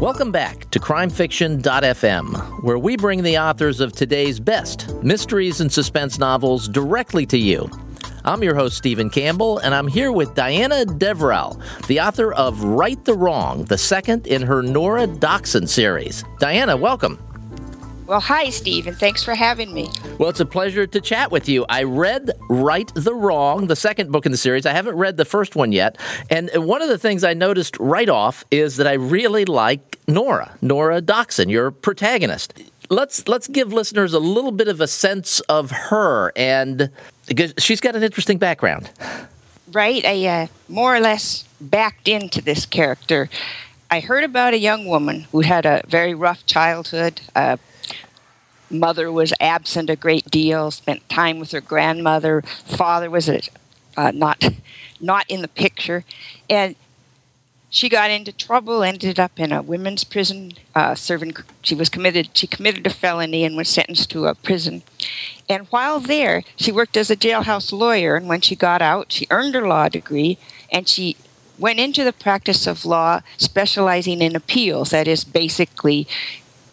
Welcome back to crimefiction.fm, where we bring the authors of today's best mysteries and suspense novels directly to you. I'm your host, Stephen Campbell, and I'm here with Diana Deverell, the author of Right the Wrong, the second in her Nora Dockson series. Diana, welcome. Well, hi, Steve, and thanks for having me. Well, it's a pleasure to chat with you. I read Right the Wrong, the second book in the series. I haven't read the first one yet. And one of the things I noticed right off is that I really like Nora, Nora Dockson, your protagonist. Let's let's give listeners a little bit of a sense of her and she's got an interesting background. Right, I uh, more or less backed into this character. I heard about a young woman who had a very rough childhood, uh, mother was absent a great deal, spent time with her grandmother. Father was uh, not not in the picture, and she got into trouble. Ended up in a women's prison. Uh, serving, she was committed. She committed a felony and was sentenced to a prison. And while there, she worked as a jailhouse lawyer. And when she got out, she earned her law degree, and she went into the practice of law, specializing in appeals. That is basically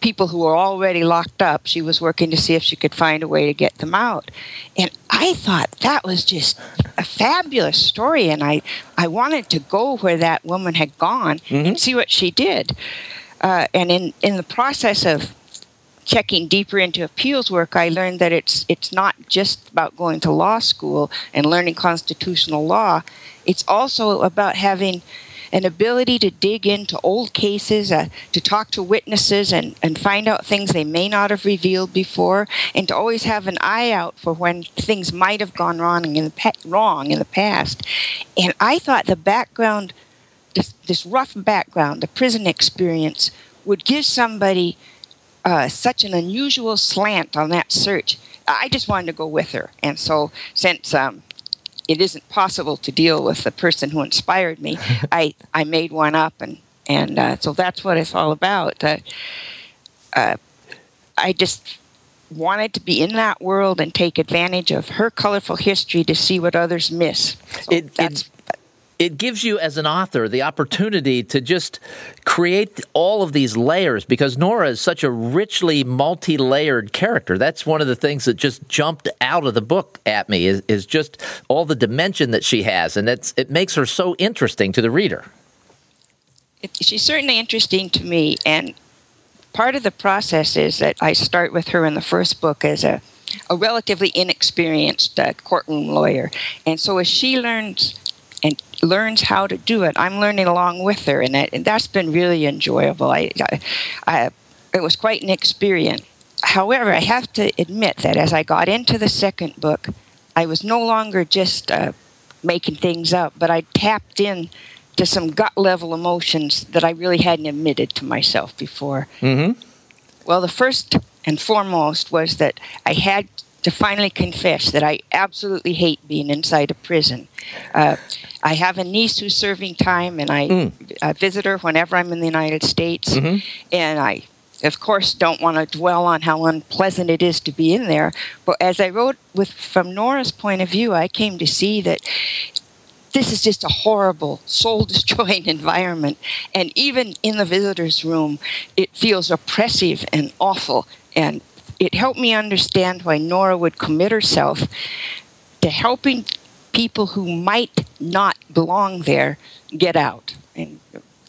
people who were already locked up. She was working to see if she could find a way to get them out. And I thought that was just a fabulous story. And I, I wanted to go where that woman had gone mm-hmm. and see what she did. Uh, and in, in the process of checking deeper into appeals work, I learned that it's it's not just about going to law school and learning constitutional law. It's also about having an ability to dig into old cases, uh, to talk to witnesses and, and find out things they may not have revealed before, and to always have an eye out for when things might have gone wrong in the, pa- wrong in the past. And I thought the background, this, this rough background, the prison experience, would give somebody uh, such an unusual slant on that search. I just wanted to go with her. And so, since um, it isn't possible to deal with the person who inspired me. I I made one up, and and uh, so that's what it's all about. Uh, uh, I just wanted to be in that world and take advantage of her colorful history to see what others miss. So it, that's it gives you as an author the opportunity to just create all of these layers because Nora is such a richly multi-layered character. That's one of the things that just jumped out of the book at me is, is just all the dimension that she has, and it's, it makes her so interesting to the reader. It, she's certainly interesting to me, and part of the process is that I start with her in the first book as a a relatively inexperienced uh, courtroom lawyer. And so as she learns and learns how to do it. I'm learning along with her, and, and that's been really enjoyable. I, I, I, it was quite an experience. However, I have to admit that as I got into the second book, I was no longer just uh, making things up, but I tapped in to some gut level emotions that I really hadn't admitted to myself before. Mm-hmm. Well, the first and foremost was that I had to finally confess that I absolutely hate being inside a prison. Uh, I have a niece who's serving time, and I, mm. I visit her whenever I'm in the United States. Mm-hmm. And I, of course, don't want to dwell on how unpleasant it is to be in there. But as I wrote with from Nora's point of view, I came to see that this is just a horrible, soul destroying environment. And even in the visitor's room, it feels oppressive and awful. And it helped me understand why Nora would commit herself to helping people who might not belong there get out. And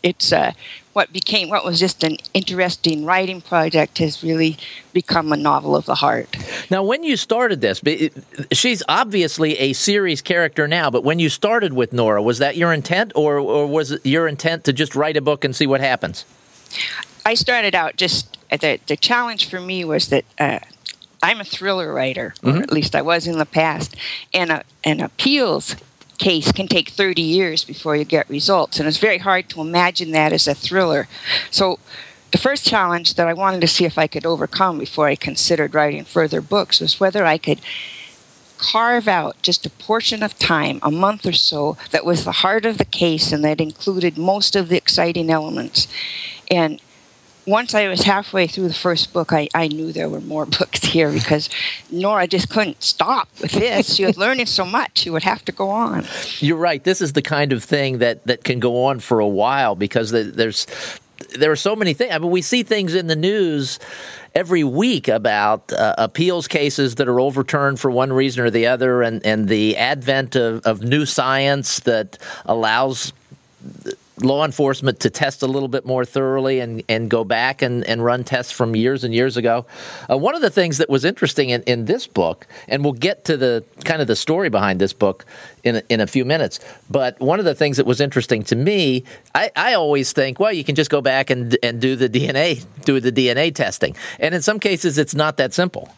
it's uh, what became what was just an interesting writing project has really become a novel of the heart. Now, when you started this, she's obviously a series character now, but when you started with Nora, was that your intent, or, or was it your intent to just write a book and see what happens? I started out just the the challenge for me was that uh, I'm a thriller writer, or mm-hmm. at least I was in the past, and a, an appeals case can take 30 years before you get results, and it's very hard to imagine that as a thriller. So. The first challenge that I wanted to see if I could overcome before I considered writing further books was whether I could carve out just a portion of time, a month or so, that was the heart of the case and that included most of the exciting elements. And once I was halfway through the first book, I, I knew there were more books here because Nora just couldn't stop with this. She was learning so much, she would have to go on. You're right. This is the kind of thing that, that can go on for a while because there's there are so many things. I mean, we see things in the news every week about uh, appeals cases that are overturned for one reason or the other, and, and the advent of, of new science that allows law enforcement to test a little bit more thoroughly and, and go back and, and run tests from years and years ago. Uh, one of the things that was interesting in, in this book, and we'll get to the kind of the story behind this book in a, in a few minutes, but one of the things that was interesting to me, I, I always think, well, you can just go back and, and do the DNA, do the DNA testing. And in some cases, it's not that simple.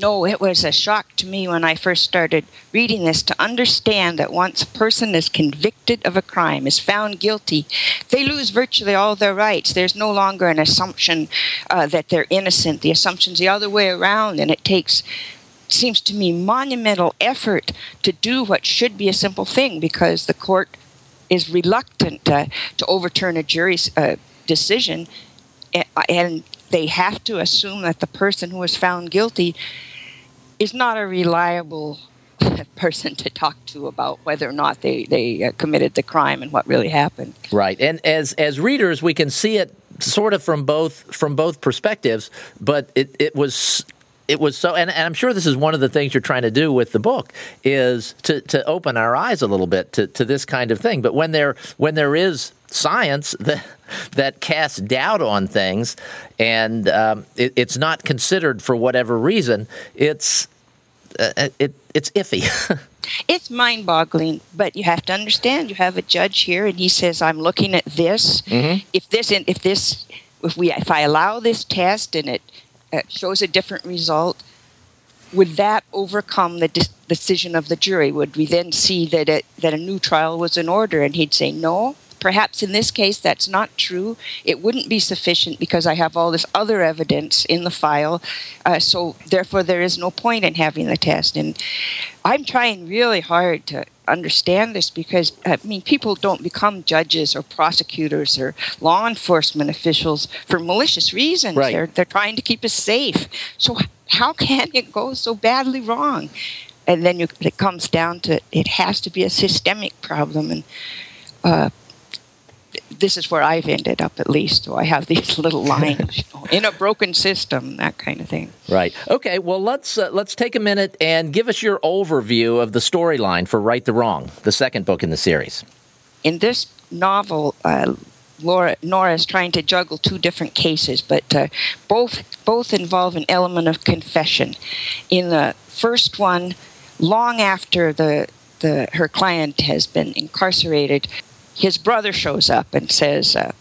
No, it was a shock to me when I first started reading this to understand that once a person is convicted of a crime, is found guilty, they lose virtually all their rights. There's no longer an assumption uh, that they're innocent. The assumption's the other way around, and it takes seems to me monumental effort to do what should be a simple thing because the court is reluctant uh, to overturn a jury's uh, decision and they have to assume that the person who was found guilty is not a reliable person to talk to about whether or not they, they uh, committed the crime and what really happened. Right. And as as readers we can see it sort of from both from both perspectives, but it, it was it was so and, and, i'm sure this is one of the things you're trying to do with the book is to, to open our eyes a little bit to, to this kind of thing but when there when there is science that that casts doubt on things, and um, it, it's not considered for whatever reason. It's uh, it, it's iffy. it's mind-boggling, but you have to understand. You have a judge here, and he says, "I'm looking at this. Mm-hmm. If this, if this, if we, if I allow this test and it uh, shows a different result." Would that overcome the de- decision of the jury? Would we then see that it, that a new trial was in order? And he'd say, "No, Perhaps in this case that's not true. It wouldn't be sufficient because I have all this other evidence in the file. Uh, so therefore, there is no point in having the test. And I'm trying really hard to understand this because I mean people don't become judges or prosecutors or law enforcement officials for malicious reasons. Right. They're they're trying to keep us safe. So how can it go so badly wrong? And then you, it comes down to it has to be a systemic problem and. Uh, this is where I've ended up at least. So I have these little lines you know, in a broken system, that kind of thing. Right. Okay. Well, let's uh, let's take a minute and give us your overview of the storyline for Right the Wrong, the second book in the series. In this novel, uh, Laura, Nora is trying to juggle two different cases, but uh, both both involve an element of confession. In the first one, long after the the her client has been incarcerated, his brother shows up and says, uh,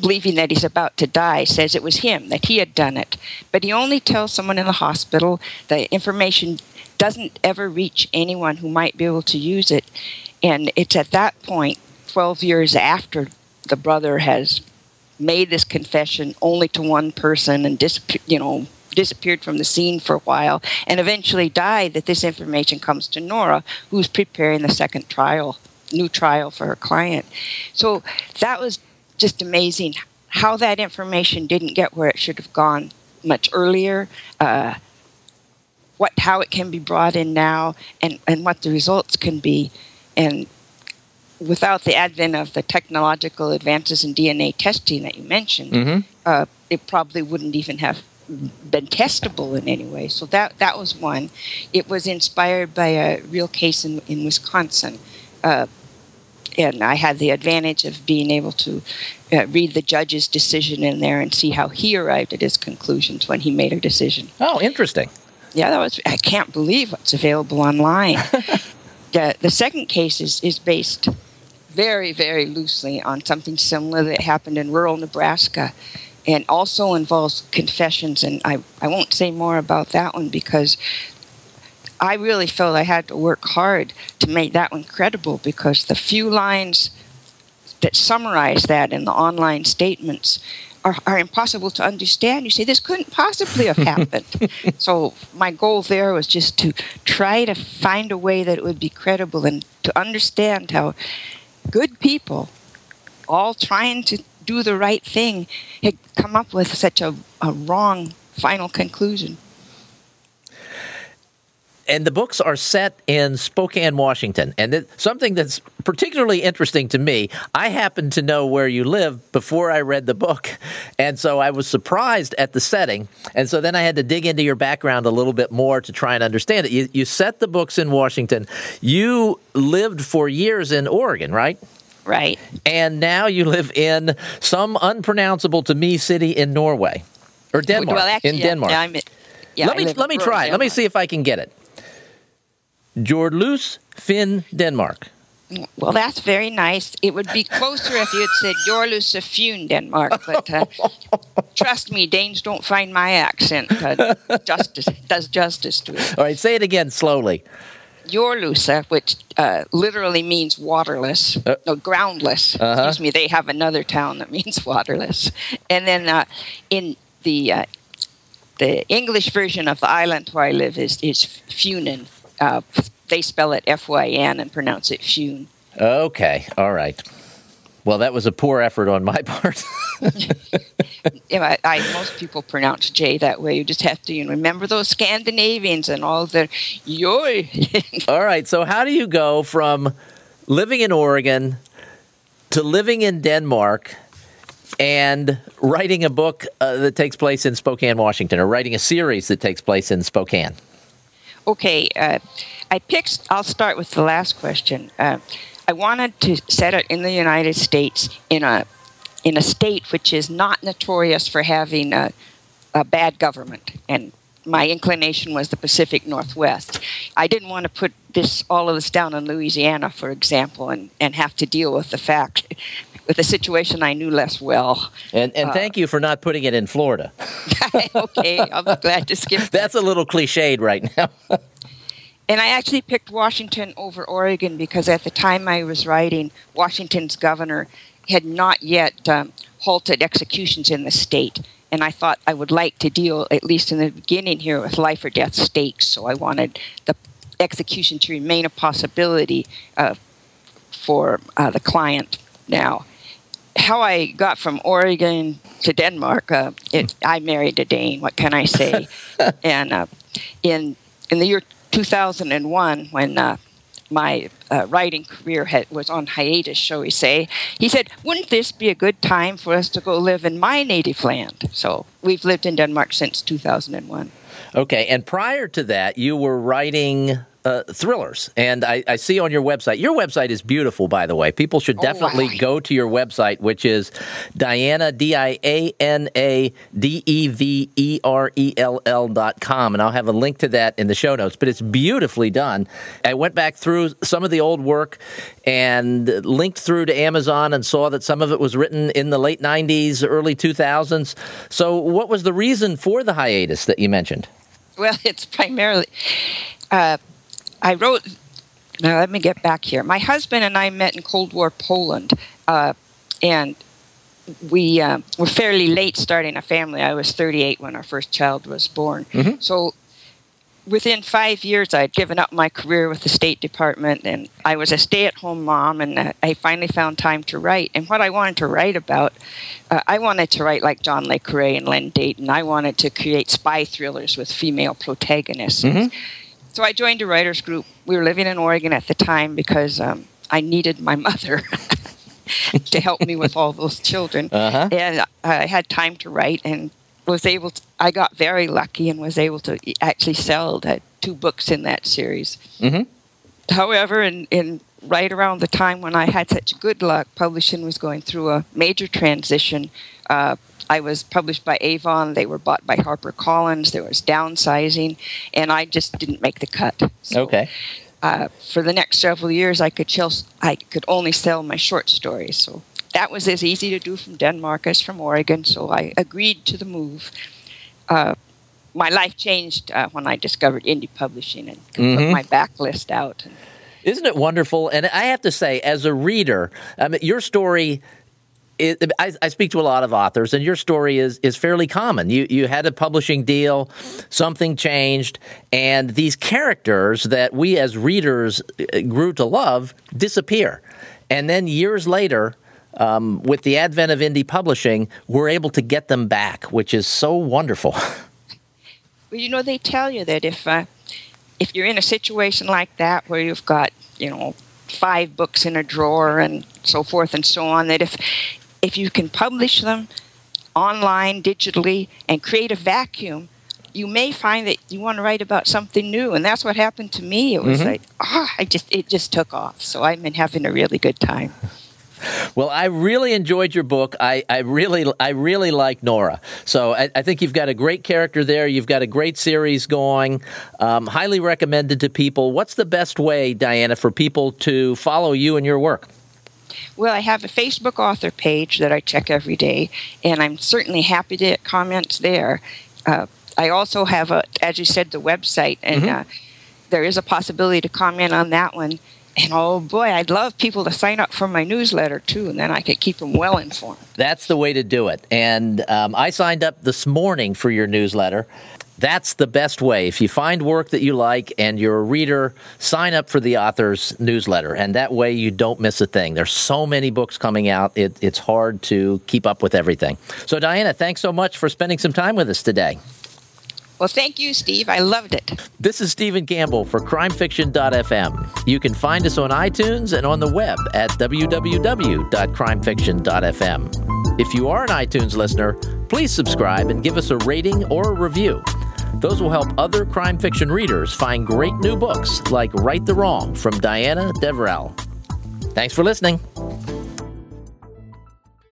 believing that he's about to die, says it was him, that he had done it. But he only tells someone in the hospital. The information doesn't ever reach anyone who might be able to use it. And it's at that point, 12 years after the brother has made this confession only to one person and disappeared, you know, disappeared from the scene for a while and eventually died that this information comes to Nora, who's preparing the second trial new trial for her client. So that was just amazing how that information didn't get where it should have gone much earlier. Uh, what how it can be brought in now and, and what the results can be and without the advent of the technological advances in DNA testing that you mentioned, mm-hmm. uh, it probably wouldn't even have been testable in any way. So that that was one. It was inspired by a real case in, in Wisconsin. Uh, and I had the advantage of being able to uh, read the judge's decision in there and see how he arrived at his conclusions when he made a decision. Oh, interesting. Yeah, that was. I can't believe what's available online. the, the second case is, is based very, very loosely on something similar that happened in rural Nebraska and also involves confessions. And I, I won't say more about that one because I really felt I had to work hard to make that one credible because the few lines that summarize that in the online statements are, are impossible to understand. You say, this couldn't possibly have happened. so, my goal there was just to try to find a way that it would be credible and to understand how good people, all trying to do the right thing, had come up with such a, a wrong final conclusion and the books are set in Spokane, Washington. And it, something that's particularly interesting to me, I happen to know where you live before I read the book. And so I was surprised at the setting. And so then I had to dig into your background a little bit more to try and understand it. You, you set the books in Washington. You lived for years in Oregon, right? Right. And now you live in some unpronounceable to me city in Norway or Denmark. Well, actually, in Denmark. Yeah, I'm, yeah, let I me let me try. rural Let me see if I can get it. Jordlus Finn Denmark. Well, that's very nice. It would be closer if you had said Jorlus Fune, Denmark, but uh, trust me, Danes don't find my accent uh, justice does justice to it. All right, say it again slowly. Jorlusa, which uh, literally means waterless, Uh, no, groundless. Uh-huh. Excuse me. They have another town that means waterless, and then uh, in the uh, the English version of the island where I live is is Funen. Uh, they spell it F Y N and pronounce it Fune. Okay, all right. Well, that was a poor effort on my part. Yeah, I, I, most people pronounce J that way. You just have to you know, remember those Scandinavians and all their yoy. all right, so how do you go from living in Oregon to living in Denmark and writing a book uh, that takes place in Spokane, Washington, or writing a series that takes place in Spokane? Okay, uh, I picked. I'll start with the last question. Uh, I wanted to set it in the United States in a in a state which is not notorious for having a, a bad government, and my inclination was the Pacific Northwest. I didn't want to put this all of this down in Louisiana, for example, and, and have to deal with the fact with a situation I knew less well. And, and thank you for not putting it in Florida. okay, I'll be glad to skip that. That's a little cliched right now. And I actually picked Washington over Oregon because at the time I was writing, Washington's governor had not yet um, halted executions in the state. And I thought I would like to deal, at least in the beginning here, with life or death stakes. So I wanted the execution to remain a possibility uh, for uh, the client now. How I got from Oregon to Denmark, uh, it, I married a Dane. What can I say? and uh, in in the year 2001, when uh, my uh, writing career had, was on hiatus, shall we say, he said, "Wouldn't this be a good time for us to go live in my native land?" So we've lived in Denmark since 2001. Okay, and prior to that, you were writing uh, thrillers, and I, I, see on your website. Your website is beautiful, by the way. People should definitely oh, go to your website, which is Diana D I A N A D E V E R E L L dot com, and I'll have a link to that in the show notes. But it's beautifully done. I went back through some of the old work and linked through to Amazon and saw that some of it was written in the late '90s, early 2000s. So, what was the reason for the hiatus that you mentioned? Well, it's primarily. Uh, I wrote. Now let me get back here. My husband and I met in Cold War Poland, uh, and we uh, were fairly late starting a family. I was 38 when our first child was born. Mm-hmm. So within five years, I'd given up my career with the State Department, and I was a stay-at-home mom. And I finally found time to write. And what I wanted to write about, uh, I wanted to write like John Le Carre and Len Deighton. I wanted to create spy thrillers with female protagonists. Mm-hmm. So I joined a writers group. We were living in Oregon at the time because um, I needed my mother to help me with all those children, uh-huh. and I had time to write and was able. To, I got very lucky and was able to actually sell the two books in that series. Mm-hmm. However, in, in right around the time when I had such good luck, publishing was going through a major transition. Uh, I was published by Avon. They were bought by HarperCollins. There was downsizing, and I just didn't make the cut. So, okay. Uh, for the next several years, I could sell, I could only sell my short stories. So that was as easy to do from Denmark as from Oregon. So I agreed to the move. Uh, my life changed uh, when I discovered indie publishing and could Mhm. put my backlist out. And Isn't it wonderful? And I have to say, as a reader, I mean, your story. It, I, I speak to a lot of authors, and your story is is fairly common. You you had a publishing deal, something changed, and these characters that we as readers uh, grew to love disappear, and then years later. Um, with the advent of indie publishing, we're able to get them back, which is so wonderful. Well, you know, they tell you that if uh, if you're in a situation like that where you've got, you know, five books in a drawer and so forth and so on, that if if you can publish them online digitally and create a vacuum, you may find that you want to write about something new, and that's what happened to me. It was mm-hmm. like, ah, oh, I just it just took off. So I've been having a really good time. Well, I really enjoyed your book. I, I really, I really like Nora. So I, I, think you've got a great character there. You've got a great series going. Um, highly recommended to people. What's the best way, Diana, for people to follow you and your work? Well, I have a Facebook author page that I check every day, and I'm certainly happy to get comments there. Uh, I also have, a, as you said, the website, and mm-hmm. uh, there is a possibility to comment on that one. And oh boy, I'd love people to sign up for my newsletter too, and then I could keep them well informed. That's the way to do it. And um, I signed up this morning for your newsletter. That's the best way. If you find work that you like and you're a reader, sign up for the author's newsletter. And that way you don't miss a thing. There's so many books coming out, it, it's hard to keep up with everything. So, Diana, thanks so much for spending some time with us today. Well, thank you, Steve. I loved it. This is Stephen Campbell for crimefiction.fm. You can find us on iTunes and on the web at www.crimefiction.fm. If you are an iTunes listener, please subscribe and give us a rating or a review. Those will help other crime fiction readers find great new books like Right the Wrong from Diana Deverell. Thanks for listening.